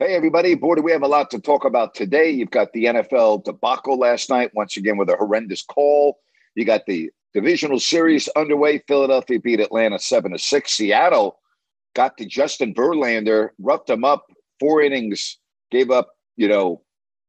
Hey, everybody. Boy, we have a lot to talk about today. You've got the NFL debacle last night, once again with a horrendous call. You got the divisional series underway. Philadelphia beat Atlanta 7 to 6. Seattle got to Justin Verlander, roughed him up, four innings, gave up, you know,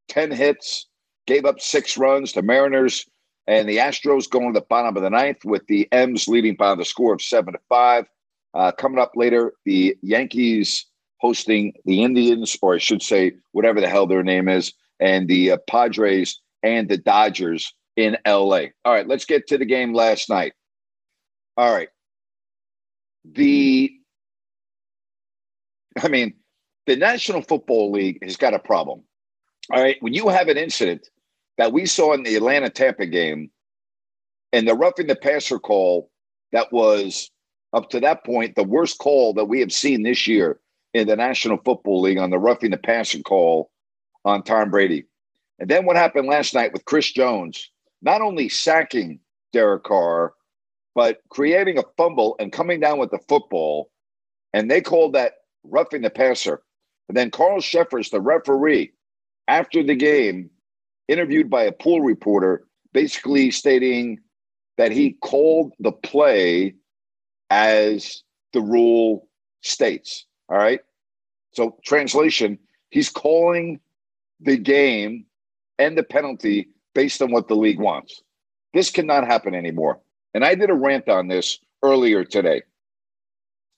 10 hits, gave up six runs. to Mariners and the Astros going to the bottom of the ninth with the M's leading by the score of 7 to 5. Uh, coming up later, the Yankees hosting the Indians, or I should say, whatever the hell their name is, and the uh, Padres and the Dodgers in LA. All right, let's get to the game last night. All right. The, I mean, the National Football League has got a problem. All right. When you have an incident that we saw in the Atlanta Tampa game and the roughing the passer call that was up to that point the worst call that we have seen this year in the National Football League on the roughing the passer call on Tom Brady. And then what happened last night with Chris Jones, not only sacking Derek Carr, but creating a fumble and coming down with the football. And they called that roughing the passer. And then Carl Cheffers, the referee, after the game, interviewed by a pool reporter, basically stating that he called the play as the rule states. All right. So, translation, he's calling the game and the penalty based on what the league wants. This cannot happen anymore. And I did a rant on this earlier today.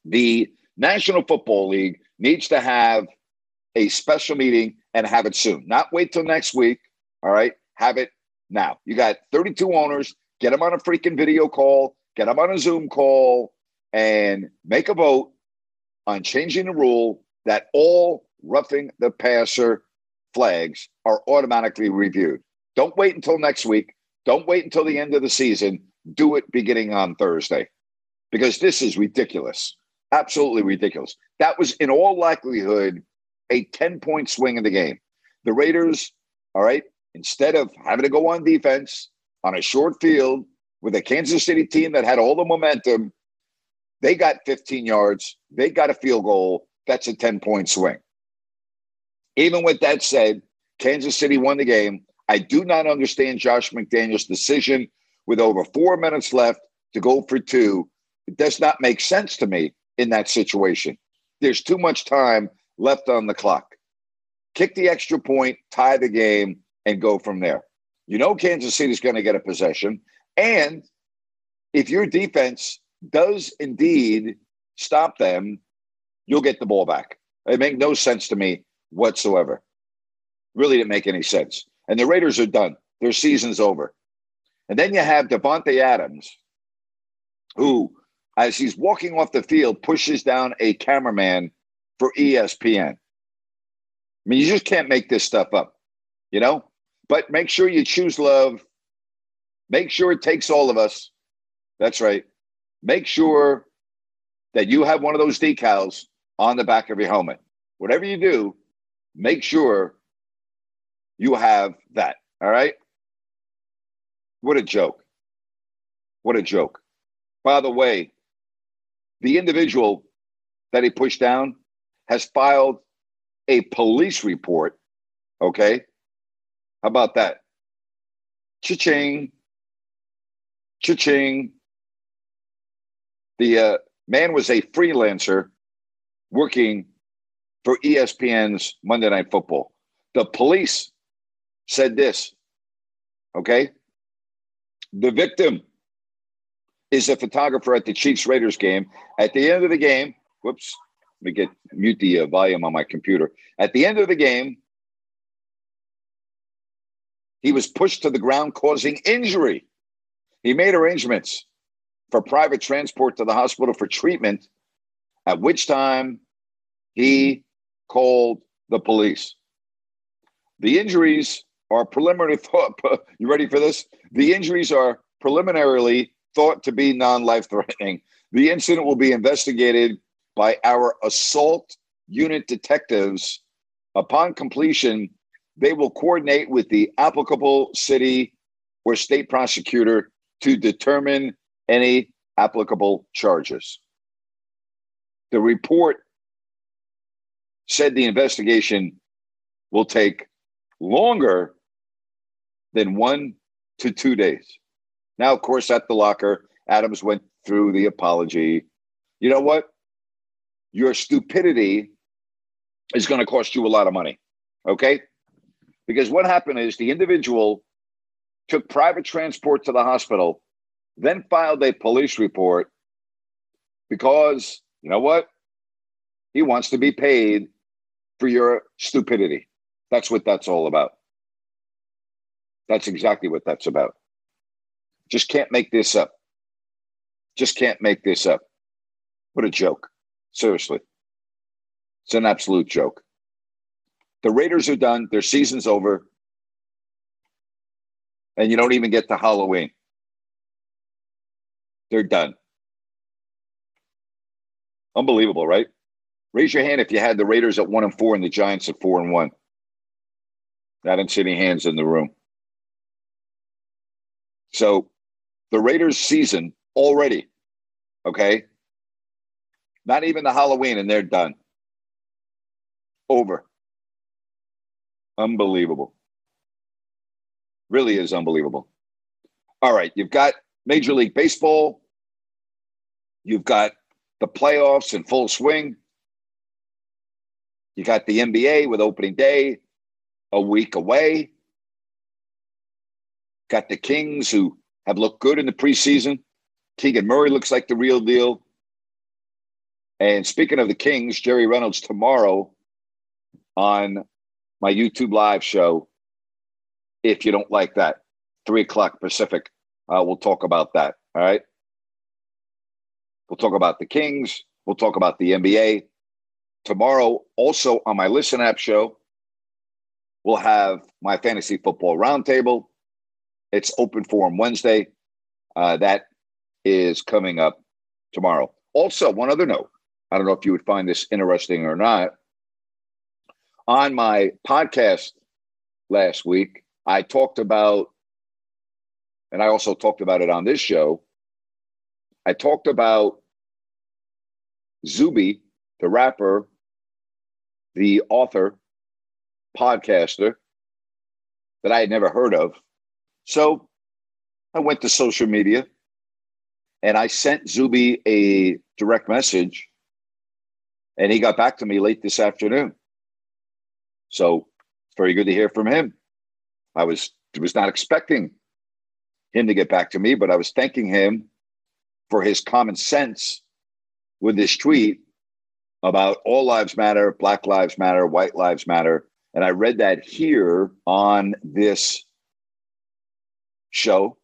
The National Football League needs to have a special meeting and have it soon. Not wait till next week. All right. Have it now. You got 32 owners. Get them on a freaking video call, get them on a Zoom call, and make a vote on changing the rule that all roughing the passer flags are automatically reviewed. Don't wait until next week. Don't wait until the end of the season. Do it beginning on Thursday because this is ridiculous. Absolutely ridiculous. That was, in all likelihood, a 10 point swing in the game. The Raiders, all right, instead of having to go on defense on a short field with a Kansas City team that had all the momentum, they got 15 yards. They got a field goal. That's a 10 point swing. Even with that said, Kansas City won the game. I do not understand Josh McDaniels' decision with over four minutes left to go for two. It does not make sense to me in that situation. There's too much time left on the clock. Kick the extra point, tie the game, and go from there. You know Kansas City is going to get a possession. And if your defense does indeed stop them, you'll get the ball back. It made no sense to me whatsoever. Really didn't make any sense. And the Raiders are done. Their season's over. And then you have Davante Adams, who, as he's walking off the field, pushes down a cameraman for ESPN. I mean, you just can't make this stuff up, you know? But make sure you choose love. Make sure it takes all of us. That's right make sure that you have one of those decals on the back of your helmet. Whatever you do, make sure you have that. All right. What a joke. What a joke. By the way, the individual that he pushed down has filed a police report. Okay. How about that? Cha-ching. Cha-ching. The uh, man was a freelancer working for ESPN's Monday Night Football. The police said this, okay? The victim is a photographer at the Chiefs Raiders game. At the end of the game, whoops, let me get mute the uh, volume on my computer. At the end of the game, he was pushed to the ground, causing injury. He made arrangements for private transport to the hospital for treatment, at which time he called the police. The injuries are preliminary thought. You ready for this? The injuries are preliminarily thought to be non life threatening. The incident will be investigated by our assault unit detectives. Upon completion, they will coordinate with the applicable city or state prosecutor to determine any applicable charges. The report said the investigation will take longer than one to two days. Now, of course, at the locker, Adams went through the apology. You know what? Your stupidity is going to cost you a lot of money. Okay? Because what happened is the individual took private transport to the hospital, then filed a police report because, you know what? He wants to be paid for your stupidity. That's what that's all about. That's exactly what that's about. Just can't make this up. Just can't make this up. What a joke. Seriously. It's an absolute joke. The Raiders are done. Their season's over. And you don't even get to Halloween. They're done. Unbelievable, right? Raise your hand if you had the Raiders at one and four and the Giants at four and one. I didn't see any hands in the room. So the Raiders season already, okay? Not even the Halloween, and they're done. Over. Unbelievable. Really is unbelievable. All right, you've got Major League Baseball. You've got the playoffs in full swing. You got the NBA with opening day a week away. Got the Kings who have looked good in the preseason. Keegan Murray looks like the real deal. And speaking of the Kings, Jerry Reynolds tomorrow on my YouTube live show. If you don't like that, three o'clock Pacific, uh, we'll talk about that. All right. We'll talk about the Kings. We'll talk about the NBA. Tomorrow, also on my Listen App show, we'll have my fantasy football roundtable. It's open forum Wednesday. Uh, that is coming up tomorrow. Also, one other note I don't know if you would find this interesting or not. On my podcast last week, I talked about, and I also talked about it on this show. I talked about Zuby, the rapper, the author, podcaster that I had never heard of. So I went to social media and I sent Zuby a direct message and he got back to me late this afternoon. So it's very good to hear from him. I was was not expecting him to get back to me, but I was thanking him for his common sense with this tweet about all lives matter, black lives matter, white lives matter. And I read that here on this show.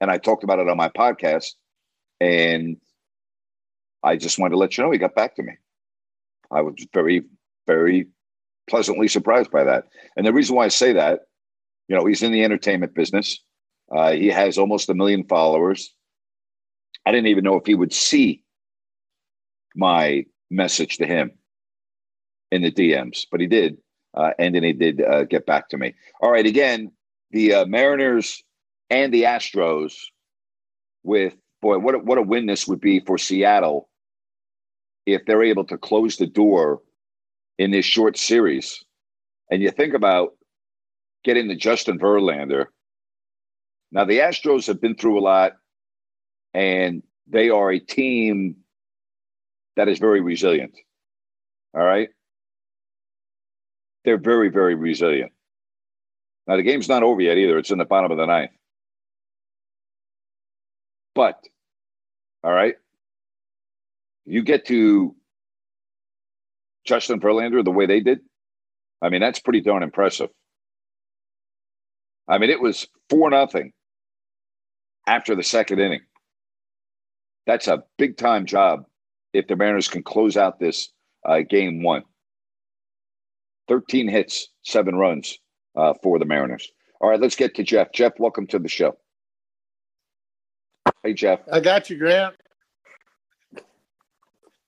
And I talked about it on my podcast. And I just wanted to let you know he got back to me. I was very, very pleasantly surprised by that. And the reason why I say that, you know, he's in the entertainment business. Uh, he has almost a million followers. I didn't even know if he would see my message to him in the DMs, but he did. Uh, and then he did uh, get back to me. All right, again, the uh, Mariners and the Astros with boy, what a, what a win this would be for Seattle if they're able to close the door in this short series. And you think about getting the Justin Verlander. Now the Astros have been through a lot, and they are a team that is very resilient. All right. they're very, very resilient. Now, the game's not over yet either. It's in the bottom of the ninth. But, all right, you get to Justin Verlander the way they did. I mean, that's pretty darn impressive. I mean, it was four nothing after the second inning. That's a big time job if the Mariners can close out this uh, game one. 13 hits, seven runs uh, for the Mariners. All right, let's get to Jeff. Jeff, welcome to the show. Hey, Jeff. I got you, Grant.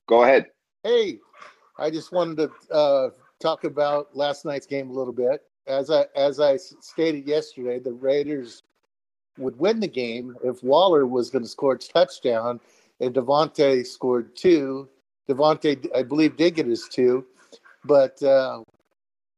Go ahead. Hey, I just wanted to uh, talk about last night's game a little bit. As I as I stated yesterday, the Raiders would win the game if Waller was going to score a touchdown, and Davante scored two. Davante, I believe, did get his two, but uh,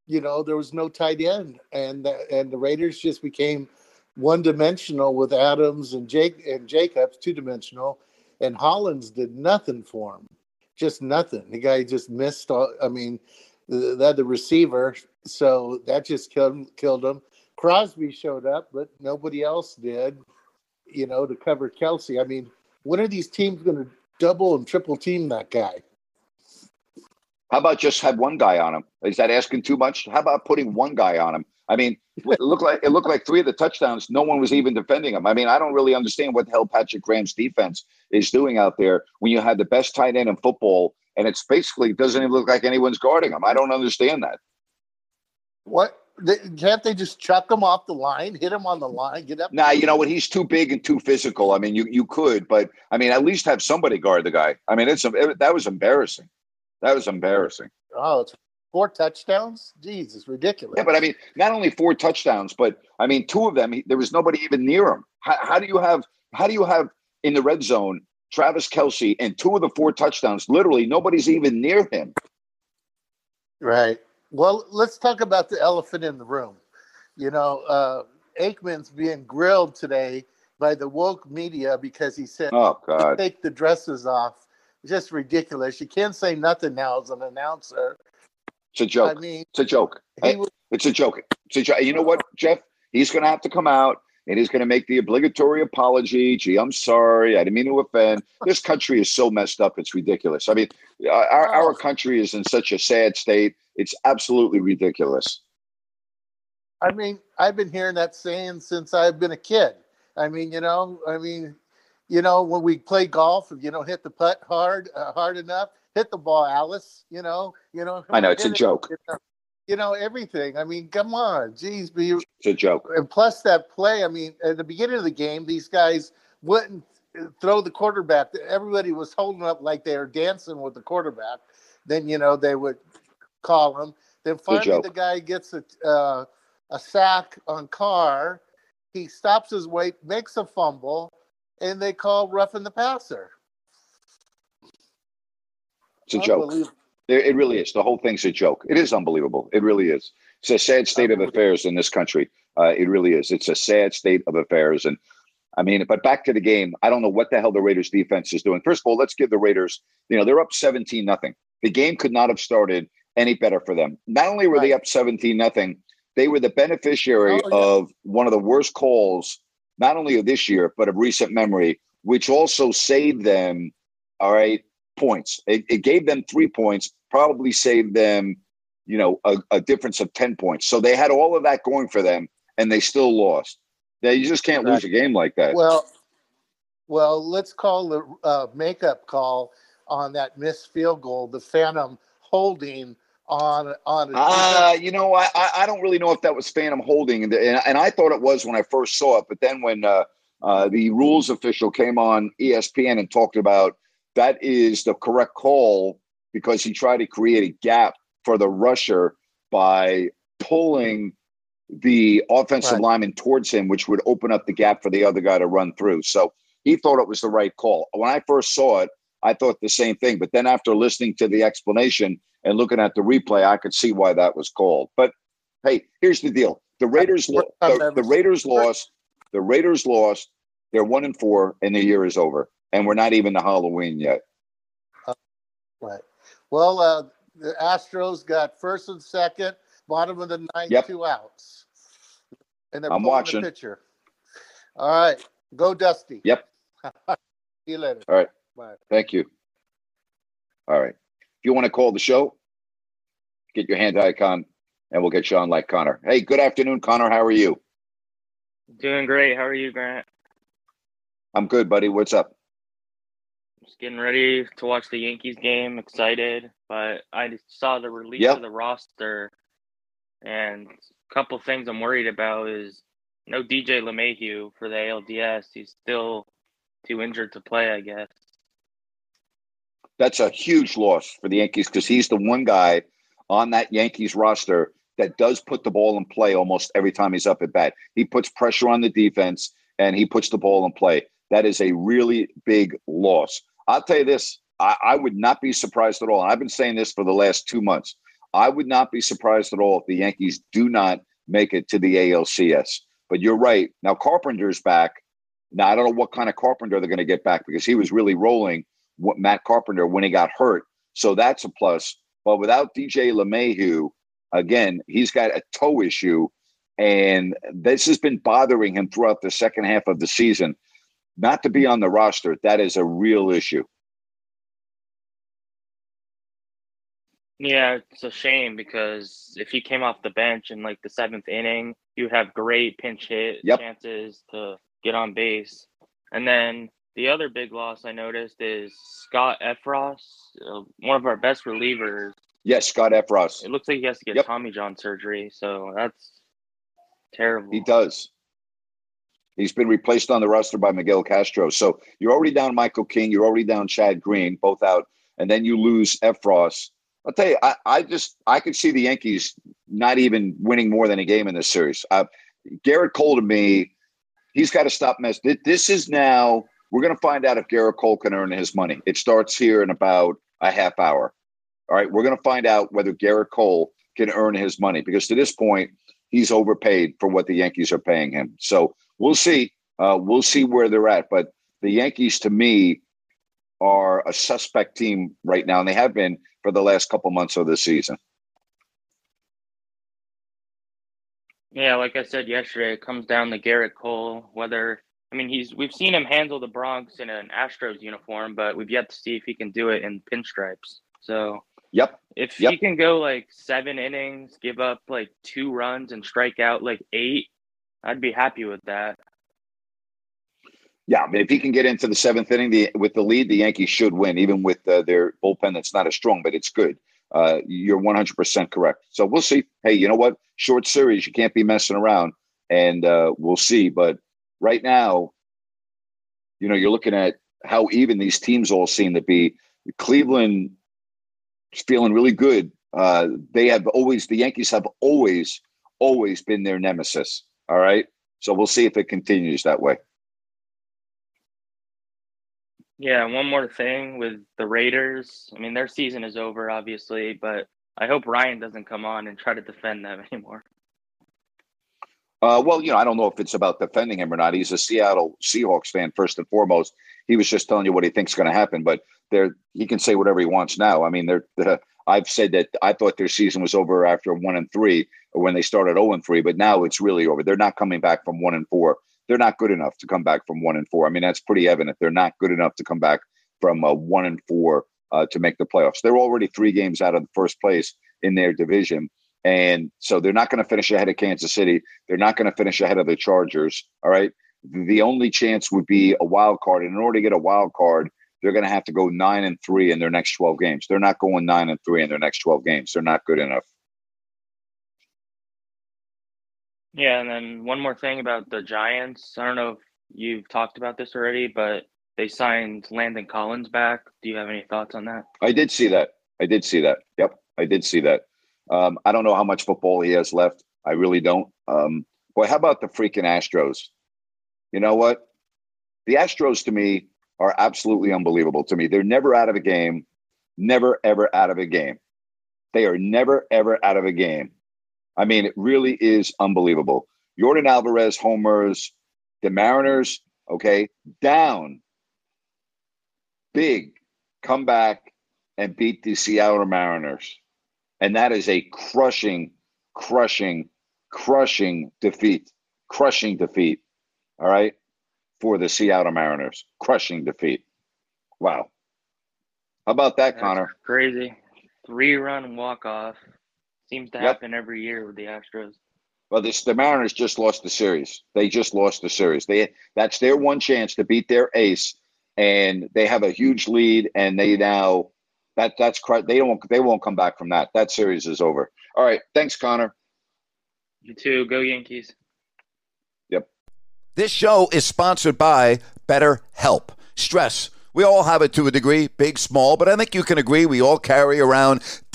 you know there was no tight end, and the, and the Raiders just became one dimensional with Adams and Jake and Jacobs, two dimensional, and Hollins did nothing for him, just nothing. The guy just missed. All, I mean, the, the, the receiver, so that just killed killed him. Crosby showed up, but nobody else did. You know, to cover Kelce. I mean, when are these teams going to double and triple team that guy? How about just have one guy on him? Is that asking too much? How about putting one guy on him? I mean, it looked like it looked like three of the touchdowns. No one was even defending him. I mean, I don't really understand what the hell Patrick Graham's defense is doing out there when you have the best tight end in football, and it's basically doesn't even look like anyone's guarding him. I don't understand that. What they, can't they just chuck him off the line, hit him on the line, get up? Nah, you know what? He's too big and too physical. I mean, you you could, but I mean, at least have somebody guard the guy. I mean, it's it, that was embarrassing. That was embarrassing. Oh, it's four touchdowns. Jesus, ridiculous. Yeah, but I mean, not only four touchdowns, but I mean, two of them. He, there was nobody even near him. How, how do you have? How do you have in the red zone Travis Kelce and two of the four touchdowns? Literally, nobody's even near him. Right. Well, let's talk about the elephant in the room. You know, uh, Aikman's being grilled today by the woke media because he said, "Oh God, take the dresses off." Just ridiculous. You can't say nothing now as an announcer. It's a joke. I mean, it's a joke. Was- it's a joke. It's a joke. You know what, Jeff? He's going to have to come out and he's going to make the obligatory apology. Gee, I'm sorry. I didn't mean to offend. This country is so messed up. It's ridiculous. I mean, our, our country is in such a sad state. It's absolutely ridiculous. I mean, I've been hearing that saying since I've been a kid. I mean, you know, I mean, you know, when we play golf, if you don't hit the putt hard, uh, hard enough, hit the ball, Alice. You know, you know. I know it's a it, joke. You know, you know, everything. I mean, come on, geez, be it's a joke. And plus that play. I mean, at the beginning of the game, these guys wouldn't throw the quarterback. Everybody was holding up like they were dancing with the quarterback. Then you know they would call him. Then finally, the guy gets a uh, a sack on Carr. He stops his weight, makes a fumble, and they call roughing the passer. It's a joke. It really is. The whole thing's a joke. It is unbelievable. It really is. It's a sad state of affairs in this country. Uh, it really is. It's a sad state of affairs. And I mean, but back to the game. I don't know what the hell the Raiders defense is doing. First of all, let's give the Raiders, you know, they're up 17 nothing. The game could not have started any better for them. Not only were right. they up 17 nothing, they were the beneficiary oh, yeah. of one of the worst calls, not only of this year, but of recent memory, which also saved them, all right, points. It, it gave them three points, probably saved them, you know, a, a, difference of 10 points. So they had all of that going for them and they still lost. Now, you just can't lose a game like that. Well, well, let's call the uh, makeup call on that missed field goal, the phantom holding on on. Uh, you know, I I don't really know if that was phantom holding, and and I thought it was when I first saw it, but then when uh, uh, the rules official came on ESPN and talked about that is the correct call because he tried to create a gap for the rusher by pulling the offensive right. lineman towards him, which would open up the gap for the other guy to run through. So he thought it was the right call. When I first saw it, I thought the same thing. But then after listening to the explanation and looking at the replay, I could see why that was called. But hey, here's the deal: the Raiders, lo- the, the Raiders lost. The Raiders lost. They're one and four, and the year is over and we're not even to Halloween yet. Uh, right. Well, uh, the Astros got first and second. bottom of the ninth, Yep. two outs, and they're I'm watching. the pitcher. All right, go Dusty. Yep. See you later. All right. Bye. Thank you. All right. You want to call the show, get your hand icon and we'll get you on like Connor. Hey, good afternoon, Connor. How are you? Doing great. How are you, Grant? I'm good, buddy. What's up? Just getting ready to watch the Yankees game. Excited, but I just saw the release Yep. of the roster, and a couple things I'm worried about is no DJ LeMahieu for the ALDS. He's still too injured to play, I guess. That's a huge loss for the Yankees because he's the one guy on that Yankees roster that does put the ball in play almost every time he's up at bat. He puts pressure on the defense and he puts the ball in play. That is a really big loss. I'll tell you this I, I would not be surprised at all. I've been saying this for the last two months. I would not be surprised at all if the Yankees do not make it to the ALCS. But you're right. Now, Carpenter's back. Now, I don't know what kind of Carpenter they're going to get back because he was really rolling what Matt Carpenter when he got hurt. So that's a plus. But without DJ LeMahieu, again, he's got a toe issue, and this has been bothering him throughout the second half of the season. Not to be on the roster, that is a real issue. Yeah, it's a shame because if he came off the bench in like the seventh inning, you have great pinch hit Yep. chances to get on base. And then the other big loss I noticed is Scott Effross, uh, one of our best relievers. Yes, Scott Effross. It looks like he has to get Yep. Tommy John surgery, so that's terrible. He does. He's been replaced on the roster by Miguel Castro. So you're already down Michael King. You're already down Chad Green, both out. And then you lose Effross. I'll tell you, I, I just I could see the Yankees not even winning more than a game in this series. Uh, Gerrit Cole to me, he's got to stop mess. This, this is now we're going to find out if Gerrit Cole can earn his money. It starts here in about a half hour. All right, we're going to find out whether Gerrit Cole can earn his money because to this point he's overpaid for what the Yankees are paying him. So we'll see. Uh, we'll see where they're at. But the Yankees, to me, are a suspect team right now, and they have been for the last couple months of the season. Yeah, like I said yesterday, it comes down to Gerrit Cole. Whether I mean he's we've seen him handle the Bronx in an Astros uniform, but we've yet to see if he can do it in pinstripes. So Yep. if Yep. he can go like seven innings, give up like two runs, and strike out like eight, I'd be happy with that. Yeah, I mean, if he can get into the seventh inning the, with the lead, the Yankees should win, even with uh, their bullpen that's not as strong, but it's good. Uh, you're 100% correct. So we'll see. Hey, you know what? Short series, you can't be messing around, and uh, we'll see. But right now, you know, you're looking at how even these teams all seem to be. Cleveland is feeling really good. Uh, they have always, the Yankees have always, always been their nemesis. All right. So we'll see if it continues that way. Yeah, one more thing with the Raiders. I mean, their season is over, obviously, but I hope Ryan doesn't come on and try to defend them anymore. Uh, well, you know, I don't know if it's about defending him or not. He's a Seattle Seahawks fan first and foremost. He was just telling you what he thinks going to happen, but there he can say whatever he wants now. I mean, they're. The, I've said that I thought their season was over after one and three, or when they started zero and three, but now it's really over. They're not coming back from one and four. They're not good enough to come back from one and four. I mean, that's pretty evident. They're not good enough to come back from uh, one and four uh, to make the playoffs. They're already three games out of the first place in their division. And so they're not going to finish ahead of Kansas City. They're not going to finish ahead of the Chargers. All right. The only chance would be a wild card. And in order to get a wild card, they're going to have to go nine and three in their next 12 games. They're not going nine and three in their next 12 games. They're not good enough. Yeah, and then one more thing about the Giants. I don't know if you've talked about this already, but they signed Landon Collins back. Do you have any thoughts on that? I did see that. I did see that. Yep. I did see that. Um, I don't know how much football he has left. I really don't. Um, boy, how about the freaking Astros? You know what? The Astros to me are absolutely unbelievable to me. They're never out of a game, never, ever out of a game. They are never, ever out of a game. I mean, it really is unbelievable. Yordan Alvarez homers, the Mariners, okay, down, big, come back and beat the Seattle Mariners. And that is a crushing crushing, crushing defeat, crushing defeat. All right, for the Seattle Mariners, crushing defeat. Wow. How about that, That's Connor? Crazy. Three run walk off. Seems to Yep. happen every year with the Astros. Well, this the Mariners just lost the series. They just lost the series. They that's their one chance to beat their ace, and they have a huge lead. And they now that that's cr- they don't they won't come back from that. That series is over. All right, thanks, Connor. You too. Go Yankees. Yep. This show is sponsored by BetterHelp. Stress. We all have it to a degree, big, small, but I think you can agree we all carry around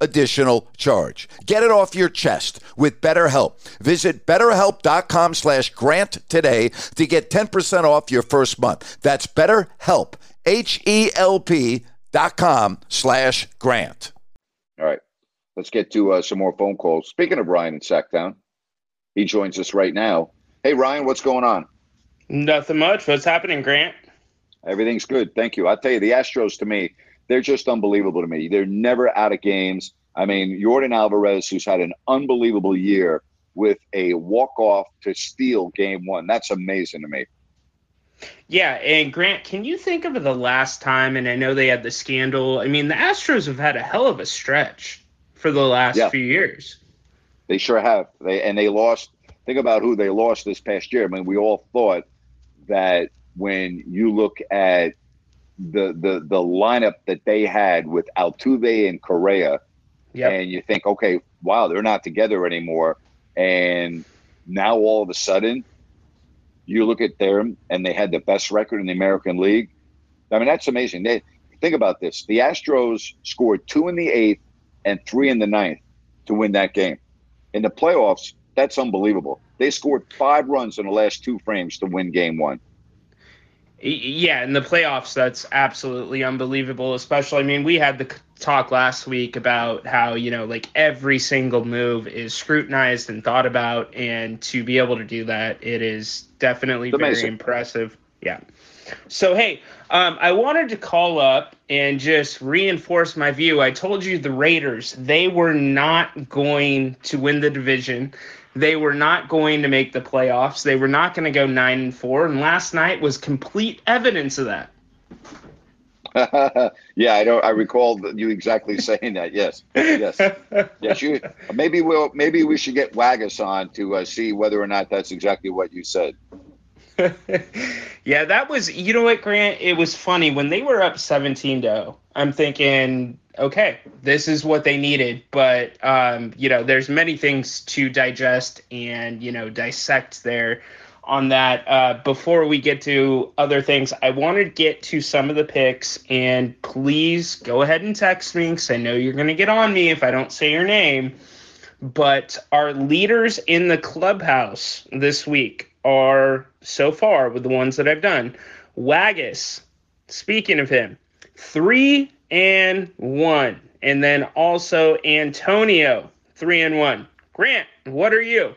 additional charge. Get it off your chest with BetterHelp. Visit betterhelp.com slash grant today to get 10% off your first month. That's BetterHelp, H-E-L-P dot com slash grant. All right, let's get to uh, some more phone calls. Speaking of Ryan in Sacktown, he joins us right now. Hey, Ryan, what's going on? Nothing much. What's happening, Grant? Everything's good. Thank you. I'll tell you, the Astros to me, they're just unbelievable to me. They're never out of games. I mean, Yordan Alvarez, who's had an unbelievable year with a walk off to steal game one. That's amazing to me. Yeah, and Grant, can you think of the last time? And I know they had the scandal. I mean, the Astros have had a hell of a stretch for the last Yeah. few years. They sure have. They and they lost. Think about who they lost this past year. I mean, we all thought that when you look at the the the lineup that they had with Altuve and Correa, Yep. and you think, okay, wow, they're not together anymore. And now all of a sudden, you look at them and they had the best record in the American League. I mean, that's amazing. They think about this. The Astros scored two in the eighth and three in the ninth to win that game. In the playoffs, that's unbelievable. They scored five runs in the last two frames to win game one. Yeah, in the playoffs, that's absolutely unbelievable. Especially, I mean, we had the talk last week about how, you know, like every single move is scrutinized and thought about. And to be able to do that, it is definitely It's very amazing. impressive. Yeah. So, hey, um, I wanted to call up and just reinforce my view. I told you the Raiders, they were not going to win the division. They were not going to make the playoffs. They were not going to go 9 and 4, and last night was complete evidence of that. yeah, I don't. I recall you exactly saying that. Yes, yes, yes. You maybe we'll maybe we should get Waggis on to uh, see whether or not that's exactly what you said. yeah, that was you know what, Grant? It was funny when they were up 17 0. I'm thinking, okay, this is what they needed, but um, you know, there's many things to digest and you know dissect there on that. Uh, before we get to other things, I want to get to some of the picks, and please go ahead and text me because I know you're going to get on me if I don't say your name. But our leaders in the clubhouse this week are so far with the ones that I've done. Waggis, speaking of him, three and one. And then also Antonio, three and one. Grant, what are you?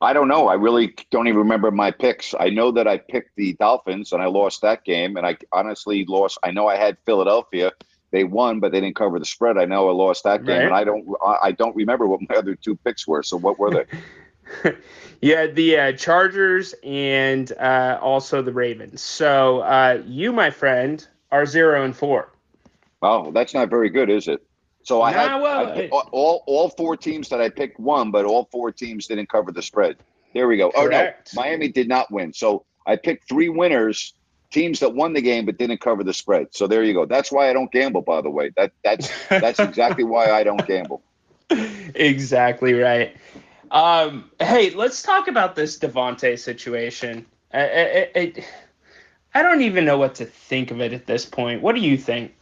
I don't know. I really don't even remember my picks. I know that I picked the Dolphins and I lost that game, and I honestly lost. I know I had Philadelphia. They won, but they didn't cover the spread. I know I lost that game, Right. and I don't. I don't remember what my other two picks were. So what were they? yeah, the uh, Chargers and uh, also the Ravens. So uh, you, my friend, are zero and four. Oh, that's not very good, is it? So I had well, I- all all four teams that I picked won, but all four teams didn't cover the spread. There we go. Correct. Oh no, Miami did not win. So I picked three winners teams that won the game but didn't cover the spread. So there you go. That's why I don't gamble. By the way, that that's that's exactly why I don't gamble. Exactly right. Um, hey, let's talk about this Davante situation. I, I, I, I don't even know what to think of it at this point. What do you think?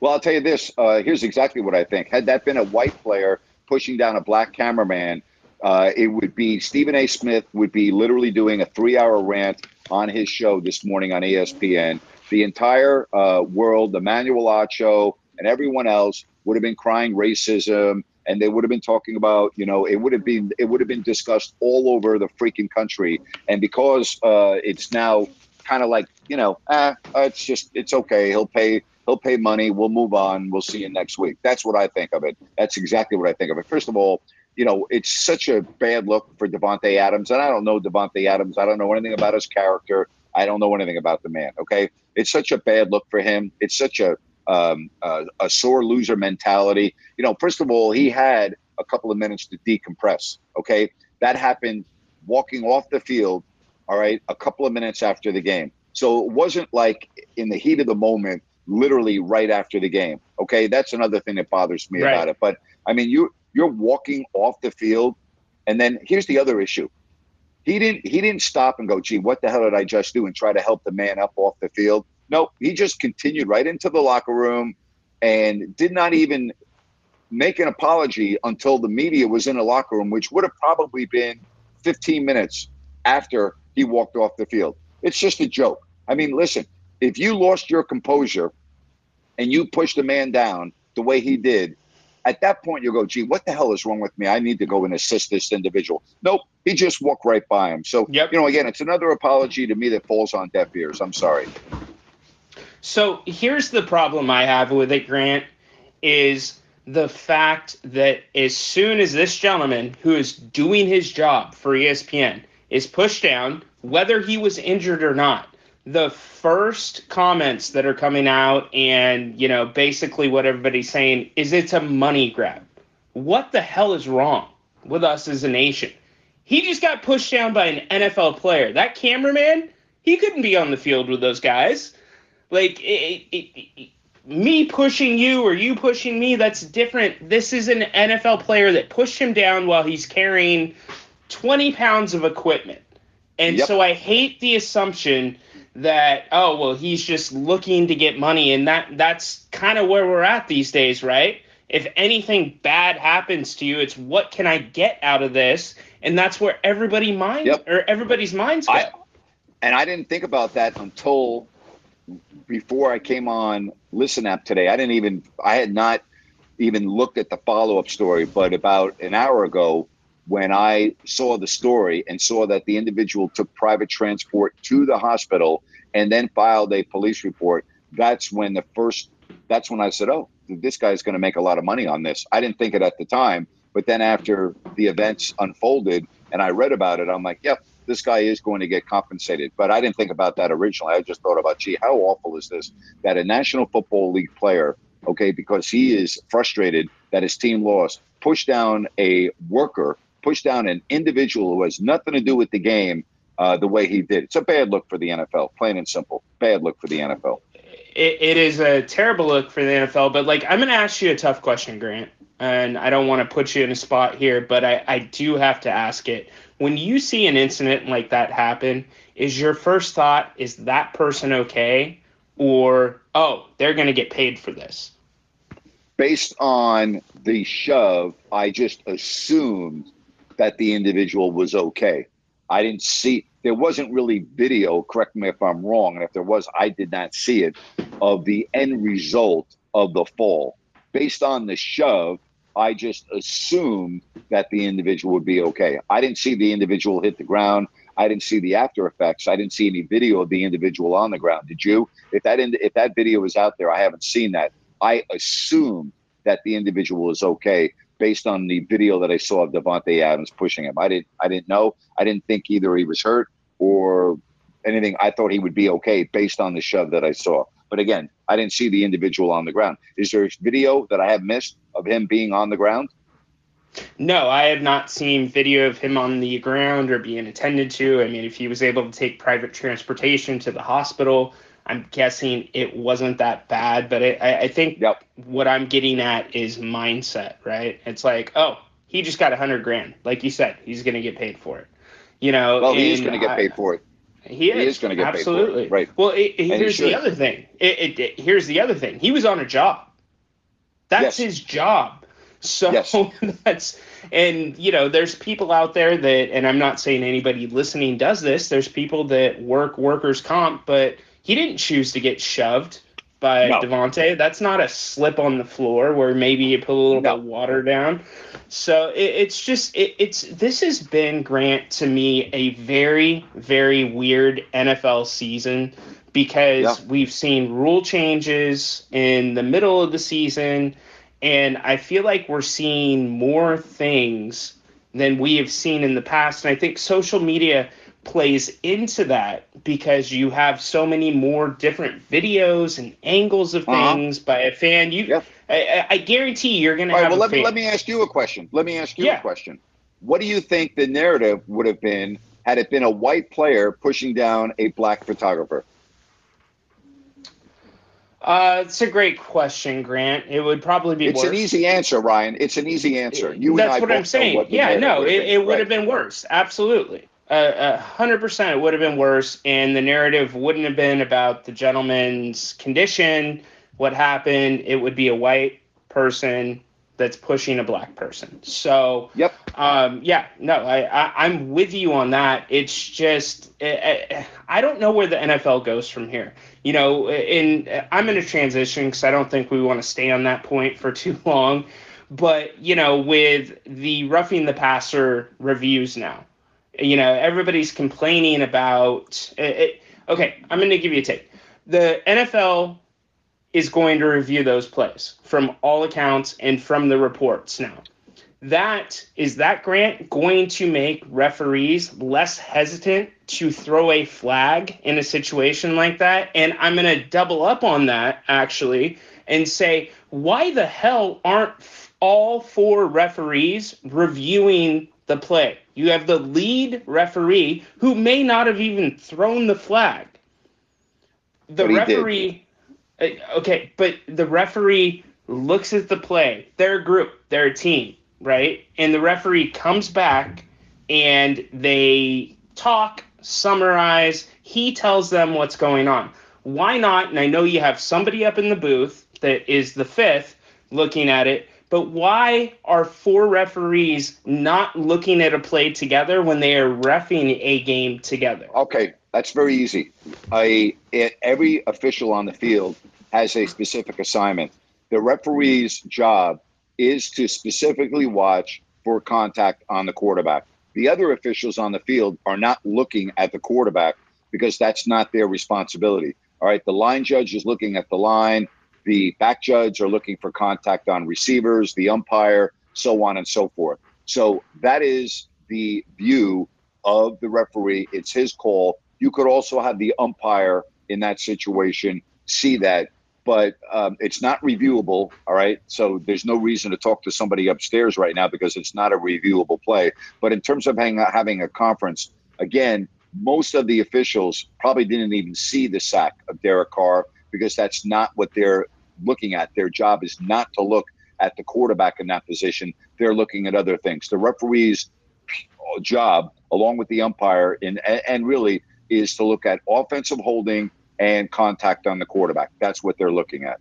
Well, I'll tell you this. Uh, here's exactly what I think. Had that been a white player pushing down a black cameraman, uh, it would be Stephen A. Smith would be literally doing a three-hour rant on his show this morning on ESPN. The entire uh, world, the Manuel Acho, and everyone else would have been crying racism, and they would have been talking about, you know, it would have been it would have been discussed all over the freaking country. And because uh, it's now kind of like, you know, ah, it's just it's okay. He'll pay he'll pay money. We'll move on. We'll see you next week. That's what I think of it. That's exactly what I think of it. First of all, you know, it's such a bad look for Davante Adams, and I don't know Davante Adams. I don't know anything about his character. I don't know anything about the man. Okay, it's such a bad look for him. It's such a um, a, a sore loser mentality. You know, first of all, he had a couple of minutes to decompress. Okay, that happened walking off the field. All right, a couple of minutes after the game. So it wasn't like in the heat of the moment, literally right after the game. Okay, that's another thing that bothers me Right. about it. But I mean, you you're walking off the field, and then here's the other issue. He didn't he didn't stop and go, gee, what the hell did I just do? And try to help the man up off the field. No, he just continued right into the locker room and did not even make an apology until the media was in the locker room, which would have probably been 15 minutes after he walked off the field. It's just a joke. I mean, listen, if you lost your composure and you pushed a man down the way he did, at that point you go, gee, what the hell is wrong with me? I need to go and assist this individual. Nope, he just walked right by him. So, Yep. you know, again, it's another apology to me that falls on deaf ears. I'm sorry. So here's the problem I have with it, Grant, is the fact that as soon as this gentleman who is doing his job for ESPN is pushed down, whether he was injured or not, the first comments that are coming out and, you know, basically what everybody's saying is it's a money grab. What the hell is wrong with us as a nation? He just got pushed down by an NFL player. That cameraman, he couldn't be on the field with those guys. Like it, it, it, me pushing you or you pushing me, that's different. This is an NFL player that pushed him down while he's carrying 20 pounds of equipment. And Yep. so I hate the assumption that oh well he's just looking to get money and that that's kind of where we're at these days, right? If anything bad happens to you, it's what can I get out of this? And that's where everybody mind Yep. or everybody's minds go. I, and I didn't think about that until before I came on Listen App today. I didn't even, I had not even looked at the follow up story, but about an hour ago, when I saw the story and saw that the individual took private transport to the hospital and then filed a police report, that's when the first, that's when I said, oh, this guy's going to make a lot of money on this. I didn't think it at the time, but then after the events unfolded and I read about it, I'm like, yep, this guy is going to get compensated. But I didn't think about that originally. I just thought about, gee, how awful is this that a National Football League player, okay, because he is frustrated that his team lost, pushed down a worker, pushed down an individual who has nothing to do with the game uh, the way he did. It's a bad look for the NFL, plain and simple. Bad look for the NFL. it, it is a terrible look for the NFL. But like, I'm going to ask you a tough question, Grant, and I don't want to put you in a spot here, but I, I do have to ask it. When you see an incident like that happen, is your first thought is that person okay, or oh, they're going to get paid for this? based on the shove, I just assumed that the individual was okay. I didn't see, there wasn't really video, correct me if I'm wrong, and if there was, I did not see it, of the end result of the fall. Based on the shove, I just assumed that the individual would be okay. I didn't see the individual hit the ground. I didn't see the after effects. I didn't see any video of the individual on the ground. Did you? If that ind- if that video is out there, I haven't seen that. I assumed that the individual is okay based on the video that I saw of Davante Adams pushing him. I didn't I didn't know. I didn't think either he was hurt or anything. I thought he would be okay based on the shove that I saw. But again, I didn't see the individual on the ground. Is there a video that I have missed of him being on the ground? No, I have not seen video of him on the ground or being attended to. I mean, if he was able to take private transportation to the hospital, I'm guessing it wasn't that bad. But it, I, I think Yep. what I'm getting at is mindset, right? It's like, oh, he just got a hundred grand, like you said, he's going to get paid for it. You know, Well, he is going to get paid for it. He is, is gonna get paid for it, absolutely right. Well, it, it- he here's the other thing. It, it, it- here's the other thing. He was on a job. That's Yes. his job. So Yes. that's and you know, there's people out there that, and I'm not saying anybody listening does this. There's people that work workers comp, but he didn't choose to get shoved by No. Davante. That's not a slip on the floor where maybe you put a little No. bit of water down. So it, it's just it, it's this has been Grant to me a very very weird NFL season because Yeah. we've seen rule changes in the middle of the season and I feel like we're seeing more things than we have seen in the past and I think social media plays into that because you have so many more different videos and angles of Uh-huh. things by a fan you Yeah. I, I- guarantee you're going to All right, have well, a let me, let me ask you a question. Let me ask you Yeah. a question. What do you think the narrative would have been had it been a white player pushing down a black photographer? Uh, it's a great question, Grant. It would probably be It's worse. an easy answer, Ryan. It's an easy answer. You That's and I what both I'm saying. what Yeah, no, it, have it would have Right. been worse. Absolutely. Uh, A hundred percent, it would have been worse, and the narrative wouldn't have been about the gentleman's condition. What happened? It would be a white person that's pushing a black person. So, Yep. um, yeah, no, I, I I'm with you on that. It's just I, I don't know where the NFL goes from here. You know, in I'm in a transition because I don't think we want to stay on that point for too long. But you know, with the roughing the passer reviews now, you know, everybody's complaining about. It, it, okay, I'm going to give you a take. The NFL is going to review those plays from all accounts and from the reports now. That is that grant going to make referees less hesitant to throw a flag in a situation like that? And I'm going to double up on that actually and say, why the hell aren't all four referees reviewing the play? You have the lead referee who may not have even thrown the flag. The did. referee, uh, okay, but the referee looks at the play. They're a group, they're a team, right? And the referee comes back and they talk, summarize. He tells them what's going on. Why not? And I know you have somebody up in the booth that is the fifth looking at it, but why are four referees not looking at a play together when they are refing a game together? Okay, that's very easy. I, every official on the field has a specific assignment. The referee's job is to specifically watch for contact on the quarterback. The other officials on the field are not looking at the quarterback because that's not their responsibility. All right, the line judge is looking at the line. The back judge are looking for contact on receivers, the umpire, so on and so forth. So that is the view of the referee. It's his call. You could also have the umpire in that situation see that, but um, it's not reviewable. All right. So there's no reason to talk to somebody upstairs right now because it's not a reviewable play. But in terms of hang, having a conference, again, most of the officials probably didn't even see the sack of Derek Carr because that's not what they're looking at. Their job is not to look at the quarterback in that position. They're looking at other things. The referee's job, along with the umpire, and and really is to look at offensive holding and contact on the quarterback. That's what they're looking at.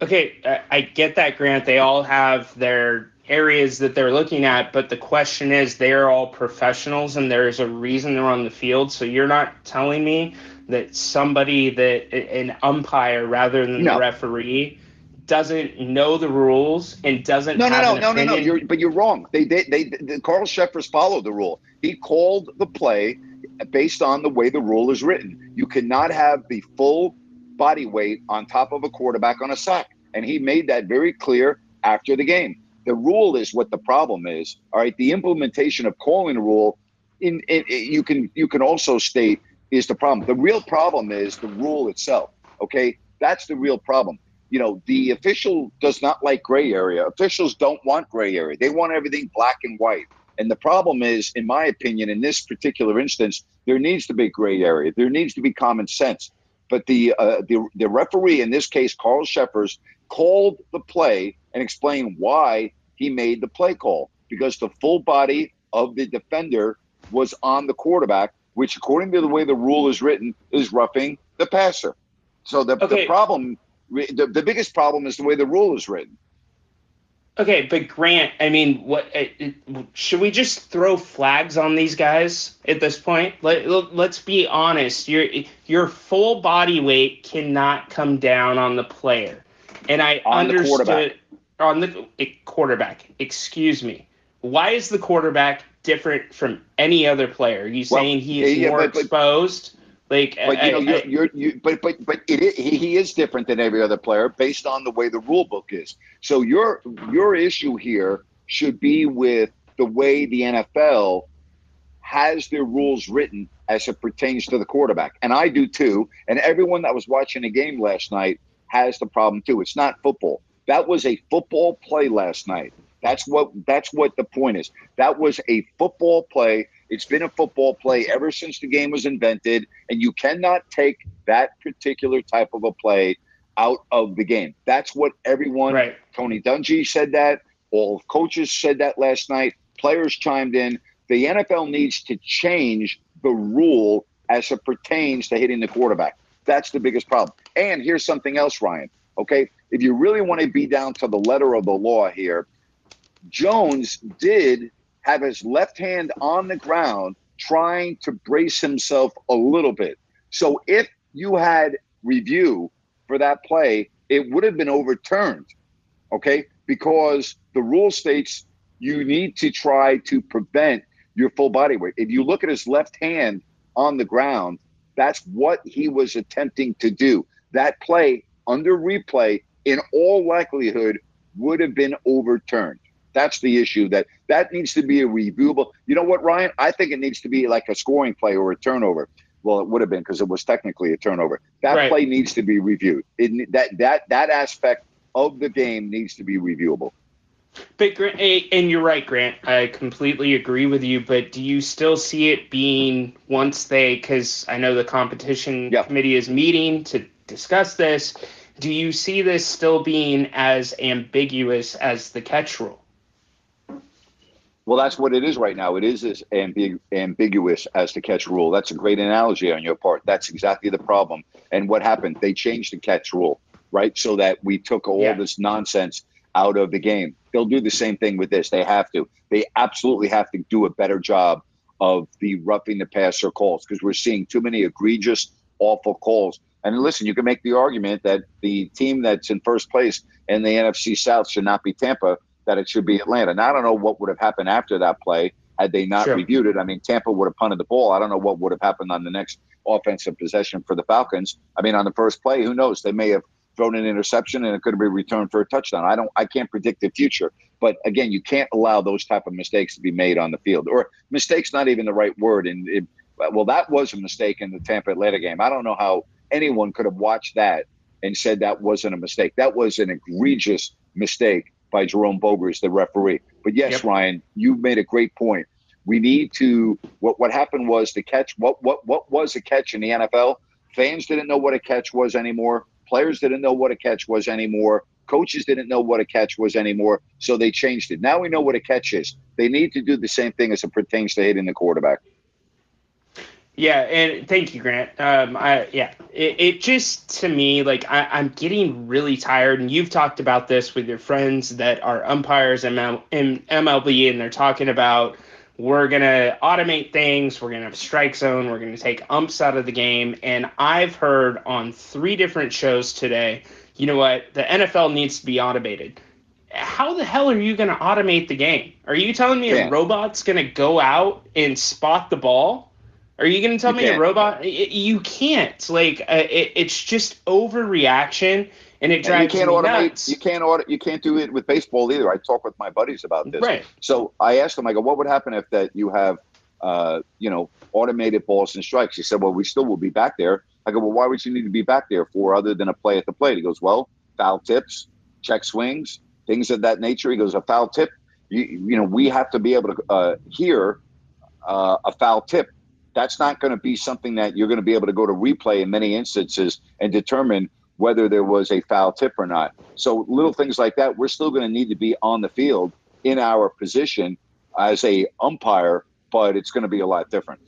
Okay, I- get that, Grant. They all have their areas that they're looking at, but the question is they're all professionals and there's a reason they're on the field. So you're not telling me that somebody that an umpire rather than No. the referee doesn't know the rules and doesn't No, no, no, no, no, no. You're, but you're wrong. They, they, they, the, Carl Cheffers followed the rule. He called the play based on the way the rule is written. You cannot have the full body weight on top of a quarterback on a sack, and he made that very clear after the game. The rule is what the problem is. All right, the implementation of calling the rule, in, in, you can you can also state is the problem. The real problem is the rule itself. Okay, that's the real problem. you know, the official does not like gray area. Officials don't want gray area. They want everything black and white. And the problem is, in my opinion, in this particular instance, there needs to be gray area. There needs to be common sense. But the uh, the, the referee in this case, Carl Cheffers, called the play and explained why he made the play call because the full body of the defender was on the quarterback, which, according to the way the rule is written, is roughing the passer. So the, okay. the problem, the, the biggest problem is the way the rule is written. Okay, but Grant, I mean, what it, should we just throw flags on these guys at this point? Let, let's be honest. Your your full body weight cannot come down on the player, and I on understood the on the eh, quarterback. Excuse me. Why is the quarterback different from any other player? Are you saying he is yeah, more but, but, exposed? Like, but you know, I, you're, you're, you, but but but is, he is different than every other player based on the way the rule book is. So your your issue here should be with the way the NFL has their rules written as it pertains to the quarterback, and I do too. And everyone that was watching the game last night has the problem too. It's not football. That was a football play last night. That's what that's what the point is. That was a football play it's been a football play ever since the game was invented, and you cannot take that particular type of a play out of the game. That's what everyone. Right. Tony Dungy said that. All coaches said that last night. Players chimed in. The NFL needs to change the rule as it pertains to hitting the quarterback. That's the biggest problem. And here's something else, Ryan. Okay, if you really want to be down to the letter of the law here, Jones did have his left hand on the ground trying to brace himself a little bit. So if you had review for that play, it would have been overturned. Okay? Because the rule states you need to try to prevent your full body weight. If you look at his left hand on the ground, that's what he was attempting to do. That play under replay, in all likelihood, would have been overturned. That's the issue that that needs to be a reviewable. You know what, Ryan? I think it needs to be like a scoring play or a turnover. Well, it would have been because it was technically a turnover. That right. play needs to be reviewed. It, that that that aspect of the game needs to be reviewable. But Grant, and you're right, Grant. I completely agree with you. But do you still see it being once they? Because I know the competition yep. committee is meeting to discuss this. Do you see this still being as ambiguous as the catch rule? Well, that's what it is right now. It is as ambig- ambiguous as the catch rule. That's a great analogy on your part. That's exactly the problem. And what happened? They changed the catch rule, right? So that we took all yeah. this nonsense out of the game. They'll do the same thing with this. They have to. They absolutely have to do a better job of the roughing the passer calls because we're seeing too many egregious, awful calls. And listen, you can make the argument that the team that's in first place in the NFC South should not be Tampa that it should be mm-hmm. Atlanta. Now I don't know what would have happened after that play had they not sure. reviewed it. I mean, Tampa would have punted the ball. I don't know what would have happened on the next offensive possession for the Falcons. I mean, on the first play, who knows? They may have thrown an interception and it could have been returned for a touchdown. I don't I can't predict the future. But again, you can't allow those type of mistakes to be made on the field. Or mistakes not even the right word. And it, well, that was a mistake in the Tampa Atlanta game. I don't know how anyone could have watched that and said that wasn't a mistake. That was an egregious mistake by Jerome Boger's, the referee. But yes, yep. Ryan, you've made a great point. We need to. What what happened was the catch. What what what was a catch in the NFL? Fans didn't know what a catch was anymore. Players didn't know what a catch was anymore. Coaches didn't know what a catch was anymore. So they changed it. Now we know what a catch is. They need to do the same thing as it pertains to hitting the quarterback. Yeah, and thank you, Grant. Um, I yeah, it, it just to me like I, I'm getting really tired, and you've talked about this with your friends that are umpires in, ML, in MLB, and they're talking about we're gonna automate things, we're gonna have strike zone, we're gonna take umps out of the game, and I've heard on three different shows today, you know what, the NFL needs to be automated. How the hell are you gonna automate the game? Are you telling me yeah. a robot's gonna go out and spot the ball? Are you going to tell you me can't. a robot? You can't. Like uh, it, it's just overreaction, and it drives and you can't automate. Nuts. You can't auto, You can't do it with baseball either. I talk with my buddies about this. Right. So I asked them. I go, "What would happen if that you have, uh, you know, automated balls and strikes?" He said, "Well, we still will be back there." I go, "Well, why would you need to be back there for other than a play at the plate?" He goes, "Well." foul tips, check swings, things of that nature. He goes, a foul tip. You, you know, we have to be able to uh, hear uh, a foul tip. That's not going to be something that you're going to be able to go to replay in many instances and determine whether there was a foul tip or not. So little things like that, we're still going to need to be on the field in our position as a umpire, but it's going to be a lot different.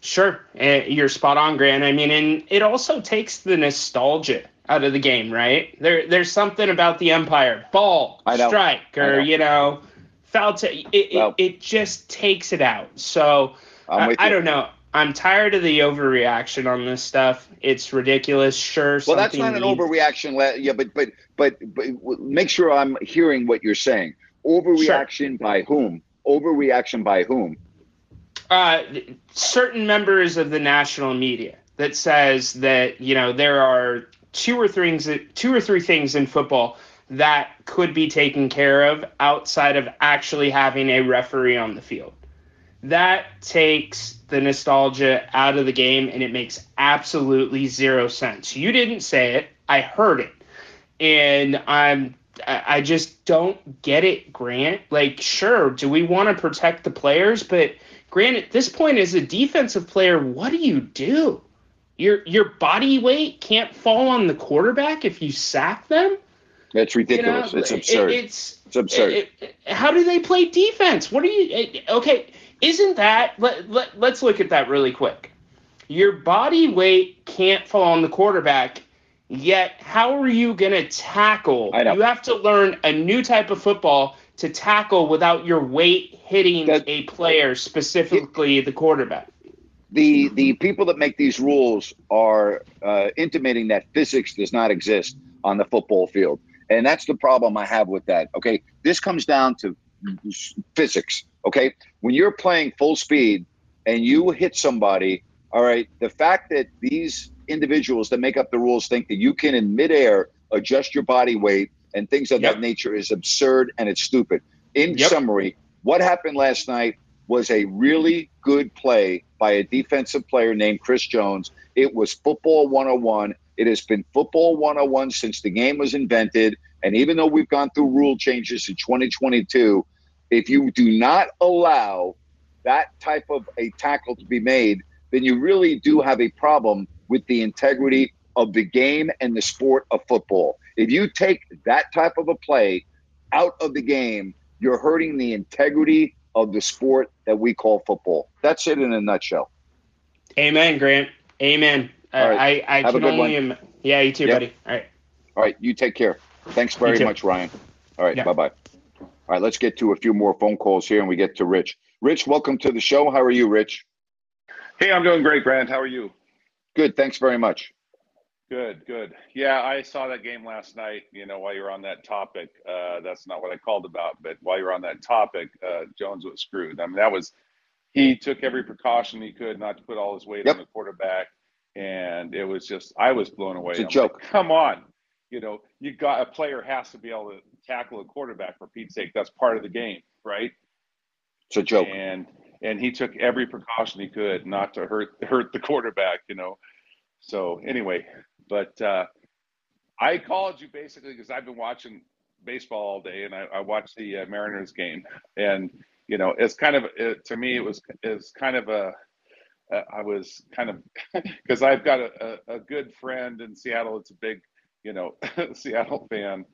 Sure, uh, you're spot on, Grant. I mean, and it also takes the nostalgia out of the game, right? There, there's something about the umpire, ball, strike, or know. you know, foul. T- it, well, it, it just takes it out. So I, I don't know. I'm tired of the overreaction on this stuff. It's ridiculous. Sure. Well, that's not an overreaction. Yeah, but but but but make sure I'm hearing what you're saying. Overreaction sure. by whom? Overreaction by whom? Uh, certain members of the national media that says that you know there are two or three things, two or three things in football that could be taken care of outside of actually having a referee on the field. That takes the nostalgia out of the game and it makes absolutely zero sense. You didn't say it, I heard it. And I'm I just don't get it, Grant. Like, sure, do we want to protect the players? But Grant, at this point, as a defensive player, what do you do? Your your body weight can't fall on the quarterback if you sack them. That's ridiculous. You know, it's absurd. It, it's it's absurd. It, how do they play defense? What are you? Okay, isn't that? Let, let let's look at that really quick. Your body weight can't fall on the quarterback. Yet, how are you going to tackle? You have to learn a new type of football to tackle without your weight hitting a player, specifically it, the quarterback. The the people that make these rules are uh, intimating that physics does not exist on the football field, and that's the problem I have with that. Okay, this comes down to physics. Okay, when you're playing full speed and you hit somebody, all right, the fact that these individuals that make up the rules think that you can in midair adjust your body weight and things of yep. that nature is absurd and it's stupid. In yep. summary, what happened last night was a really good play by a defensive player named Chris Jones. It was football 101. It has been football 101 since the game was invented. And even though we've gone through rule changes in 2022, if you do not allow that type of a tackle to be made, then you really do have a problem with the integrity of the game and the sport of football. If you take that type of a play out of the game, you're hurting the integrity of the sport that we call football. That's it in a nutshell. Amen, Grant. Amen. Uh, right. I, I Have can only. Im- yeah, you too, yep. buddy. All right. All right. You take care. Thanks very much, Ryan. All right. Yep. Bye bye. All right. Let's get to a few more phone calls here and we get to Rich. Rich, welcome to the show. How are you, Rich? Hey, I'm doing great, Grant. How are you? Good. Thanks very much. Good, good. Yeah, I saw that game last night. You know, while you're on that topic, uh, that's not what I called about, but while you're on that topic, uh, Jones was screwed. I mean, that was he took every precaution he could not to put all his weight yep. on the quarterback, and it was just I was blown away. It's a I'm joke. Like, Come on, you know, you got a player has to be able to tackle a quarterback for Pete's sake. That's part of the game, right? It's a joke. And and he took every precaution he could not to hurt hurt the quarterback. You know. So anyway, but uh, I called you basically because I've been watching baseball all day, and I, I watched the uh, Mariners game, and you know, it's kind of it, to me, it was is kind of a uh, I was kind of because I've got a, a, a, good friend in Seattle. It's a big, you know, Seattle fan,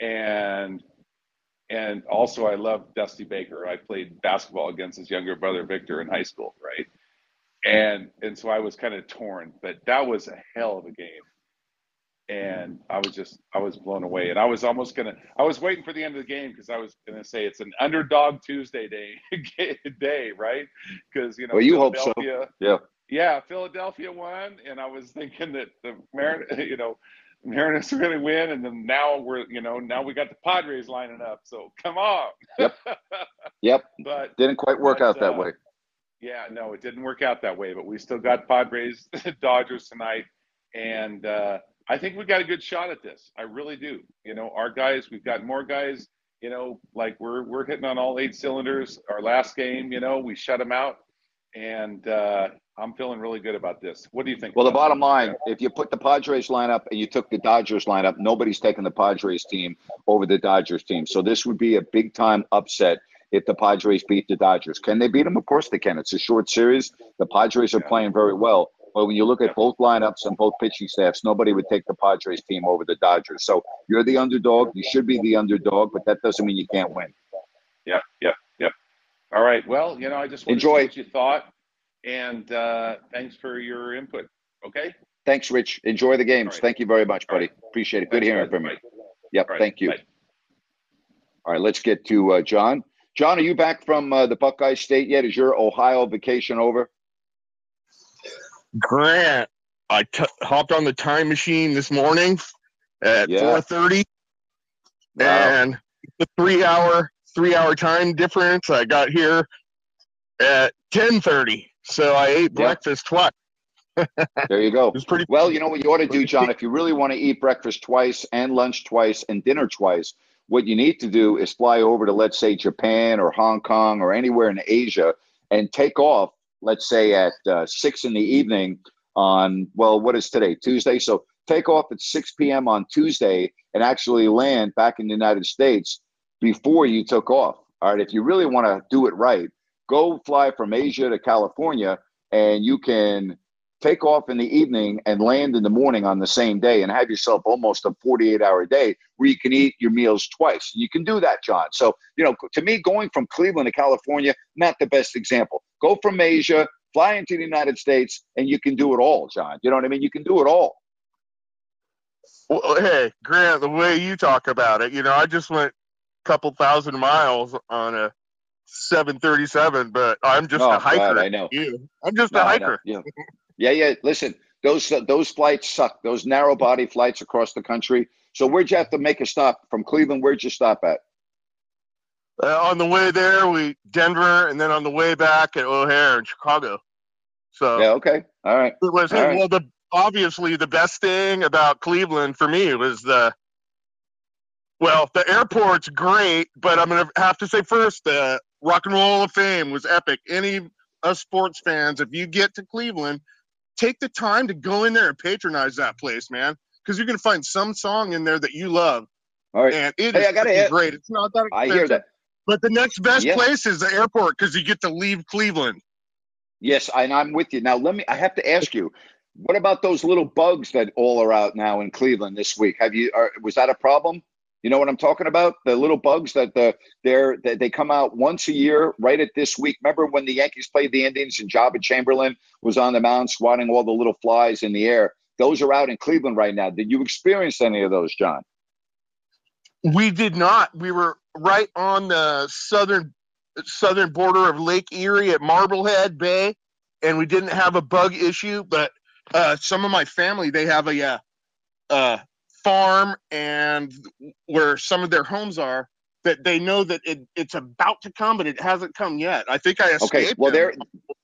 and and also I love Dusty Baker. I played basketball against his younger brother Victor in high school, right? And and so I was kind of torn, but that was a hell of a game and I was just I was blown away. And I was almost gonna I was waiting for the end of the game because I was gonna say it's an underdog Tuesday day day, right? Because you know well, you hope so. Yeah. Yeah, Philadelphia won, and I was thinking that the Marin, you know, Mariners are going to win, and then now we're, you know, now we got the Padres lining up. So come on. Yep. Yep. but didn't quite work but, out that uh, way. Yeah, no, it didn't work out that way. But we still got Padres, Dodgers tonight, and uh, I think we got a good shot at this. I really do. You know, our guys, we've got more guys. You know, like we're we're hitting on all eight cylinders. Our last game, you know, we shut them out, and uh, I'm feeling really good about this. What do you think? Well, the bottom line, if you put the Padres lineup and you took the Dodgers lineup, nobody's taking the Padres team over the Dodgers team. So this would be a big time upset if the Padres beat the Dodgers. Can they beat them? Of course they can. It's a short series. The Padres are playing very well. But when you look at both lineups and both pitching staffs, nobody would take the Padres team over the Dodgers. So you're the underdog. You should be the underdog, but that doesn't mean you can't win. Yep, yep, yep. All right. Well, you know, I just enjoy what you thought, and uh, thanks for your input. Okay. Thanks, Rich. Enjoy the games. Right. Thank you very much, buddy. Right. Appreciate it. Good thanks, hearing from you. Yep. Right. Thank you. Bye. All right. Let's get to uh, John. John, are you back from uh, the Buckeye State yet? Is your Ohio vacation over? Grant, I t- hopped on the time machine this morning at yeah. 4:30, wow. and the three-hour three-hour time difference. I got here at 10:30, so I ate breakfast twice. there you go. pretty well. You know what you ought to do, John. If you really want to eat breakfast twice and lunch twice and dinner twice, what you need to do is fly over to, let's say, Japan or Hong Kong or anywhere in Asia and take off, let's say, at uh, six in the evening on, well, what is today? Tuesday. So take off at 6 p.m. on Tuesday and actually land back in the United States before you took off. All right. If you really want to do it right, go fly from Asia to California and you can take off in the evening and land in the morning on the same day and have yourself almost a 48 hour day where you can eat your meals twice. You can do that, John. So, you know, to me, going from Cleveland to California, not the best example. Go from Asia, fly into the United States, and you can do it all, John. You know what I mean? You can do it all. Well, hey, Grant, the way you talk about it, you know, I just went a couple thousand miles on a 737, but I'm just oh, a hiker. God, I know. You. I'm just no, a hiker. Yeah. Yeah, yeah. Listen, those uh, those flights suck. Those narrow body flights across the country. So where'd you have to make a stop from Cleveland? Where'd you stop at? Uh, on the way there, we Denver, and then on the way back at O'Hare in Chicago. So yeah, okay, all right. It was well, the obviously the best thing about Cleveland for me was the well, the airport's great, but I'm gonna have to say first the Rock and Roll Hall of Fame was epic. Any us sports fans, if you get to Cleveland, take the time to go in there and patronize that place, man, because you're gonna find some song in there that you love. All right, and it hey, I gotta great. It's not that expensive. I hear that. But the next best place is the airport because you get to leave Cleveland. Yes, and I'm with you. Now let me. I have to ask you. What about those little bugs that all are out now in Cleveland this week? Have you? Are, was that a problem? You know what I'm talking about? The little bugs that the they're that they come out once a year, right at this week. Remember when the Yankees played the Indians and Joba Chamberlain was on the mound swatting all the little flies in the air? Those are out in Cleveland right now. Did you experience any of those, John? We did not. We were right on the southern southern border of Lake Erie at Marblehead Bay, and we didn't have a bug issue. But uh, some of my family they have a uh, uh, farm and where some of their homes are that they know that it, it's about to come, but it hasn't come yet. I think I escaped. Okay, well, they're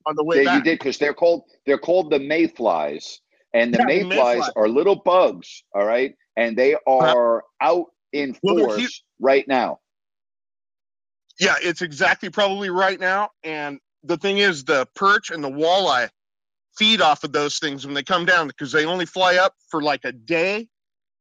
on the way they, back. You did because they're called they're called the mayflies, and the yeah, mayflies mayfly. are little bugs. All right, and they are uh-huh. out in force well, right now. Yeah, it's exactly probably right now. And the thing is, the perch and the walleye feed off of those things when they come down because they only fly up for like a day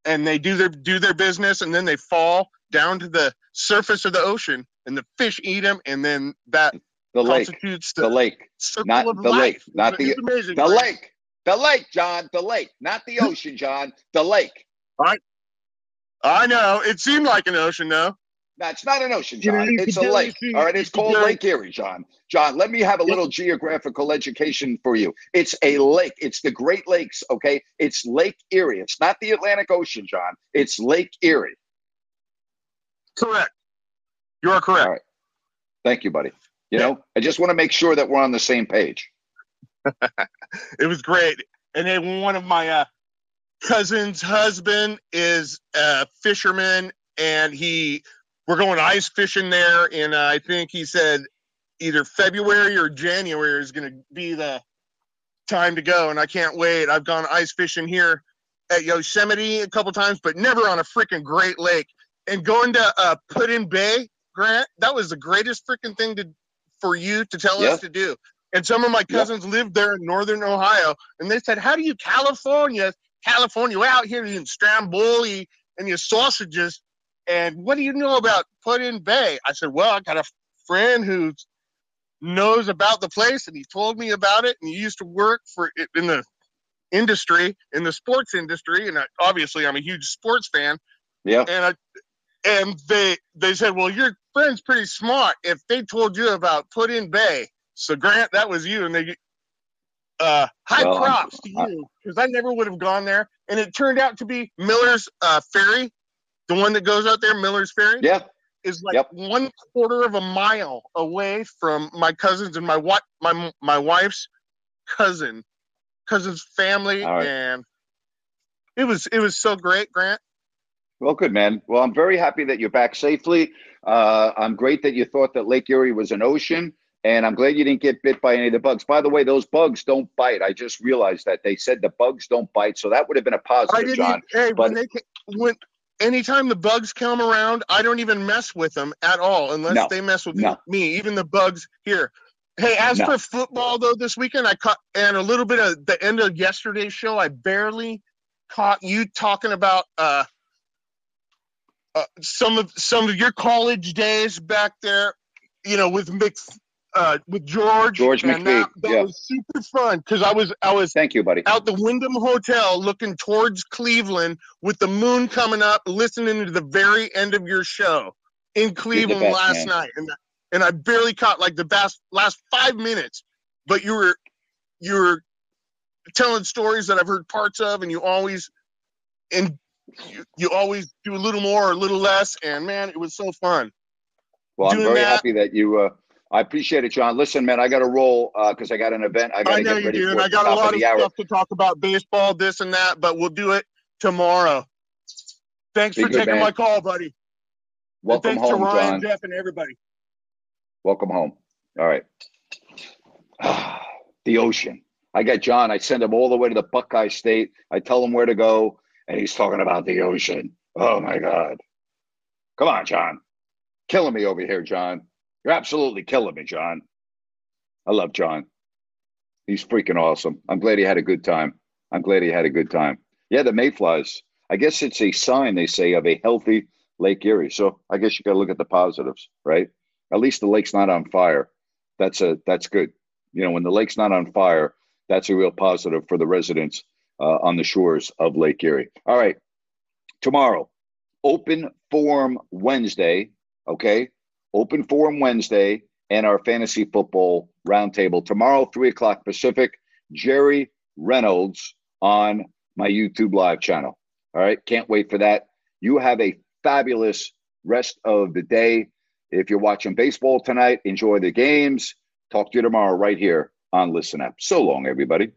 and they do their do their business and then they fall down to the surface of the ocean and the fish eat them and then that the lake. the, the lake. not the life. lake not the amazing, the right? lake. The lake john. The lake. Not the ocean john. The lake. I, I know. It seemed like an ocean though no, it's not an ocean, John. You know, it's a lake. All right, it's called Lake Erie, John. John, let me have a little geographical education for you. It's a lake. It's the Great Lakes, okay? It's Lake Erie. It's not the Atlantic Ocean, John. It's Lake Erie. Correct. You are correct. All right. Thank you, buddy. You know, I just want to make sure that we're on the same page. it was great. And then one of my uh, cousin's husband is a fisherman and he we're going ice fishing there, and uh, I think he said either February or January is going to be the time to go, and I can't wait. I've gone ice fishing here at Yosemite a couple times, but never on a freaking Great Lake. And going to uh, Put in Bay, Grant, that was the greatest freaking thing to for you to tell yeah. us to do. And some of my cousins yep. lived there in northern Ohio, and they said, "How do you California, California out here in Stromboli and your sausages?" And what do you know about Put-in Bay? I said, "Well, I got a friend who knows about the place, and he told me about it, and he used to work for in the industry, in the sports industry, and I, obviously I'm a huge sports fan. Yeah. And I, and they they said, well, your friend's pretty smart. If they told you about Put-in Bay, so Grant, that was you, and they uh, high well, props to you because I never would have gone there, and it turned out to be Miller's uh, Ferry, the one that goes out there, Miller's Ferry. Yeah. Is like yep. one quarter of a mile away from my cousins and my what my my wife's cousin cousin's family, right. and it was it was so great, Grant. Well, good man. Well, I'm very happy that you're back safely. Uh, I'm great that you thought that Lake Erie was an ocean, and I'm glad you didn't get bit by any of the bugs. By the way, those bugs don't bite. I just realized that they said the bugs don't bite, so that would have been a positive, I didn't, John. Hey, but, when they when anytime the bugs come around, I don't even mess with them at all unless no, they mess with no. me. Even the bugs here. Hey, as no. for football though, this weekend I caught and a little bit of the end of yesterday's show. I barely caught you talking about uh, uh, some of some of your college days back there. You know, with Mc, uh, with George. George. That, that yeah. was super fun because I was I was thank you, buddy. Out the Wyndham Hotel, looking towards Cleveland with the moon coming up, listening to the very end of your show in Cleveland best, last man. night, and and I barely caught like the best last five minutes. But you were you were telling stories that I've heard parts of, and you always and you, you always do a little more or a little less. And man, it was so fun. Well, I'm very that. happy that you. Uh, I appreciate it, John. Listen, man, I got to roll because uh, I got an event. I got to get ready. You do, and I got a lot of, of stuff to talk about baseball, this and that, but we'll do it tomorrow. Thanks Be for good, taking man. my call, buddy. Welcome and thanks home, to Ryan, John. Jeff, and everybody. Welcome home. All right. the ocean. I got John. I send him all the way to the Buckeye State. I tell him where to go, and he's talking about the ocean. Oh my God. Come on, John. Killing me over here, John. You're absolutely killing me, John. I love John. He's freaking awesome. I'm glad he had a good time. I'm glad he had a good time. Yeah, the mayflies. I guess it's a sign, they say, of a healthy Lake Erie. So I guess you got to look at the positives, right? at least the lake's not on fire. That's a that's good. You know, when the lake's not on fire, that's a real positive for the residents uh, on the shores of Lake Erie. All right, tomorrow, open forum Wednesday. Okay, open forum Wednesday and our fantasy football roundtable tomorrow, three o'clock Pacific. Jerry Reynolds on my YouTube live channel. All right, can't wait for that. You have a fabulous rest of the day. If you're watching baseball tonight, enjoy the games. Talk to you tomorrow right here on Listen Up. So long, everybody.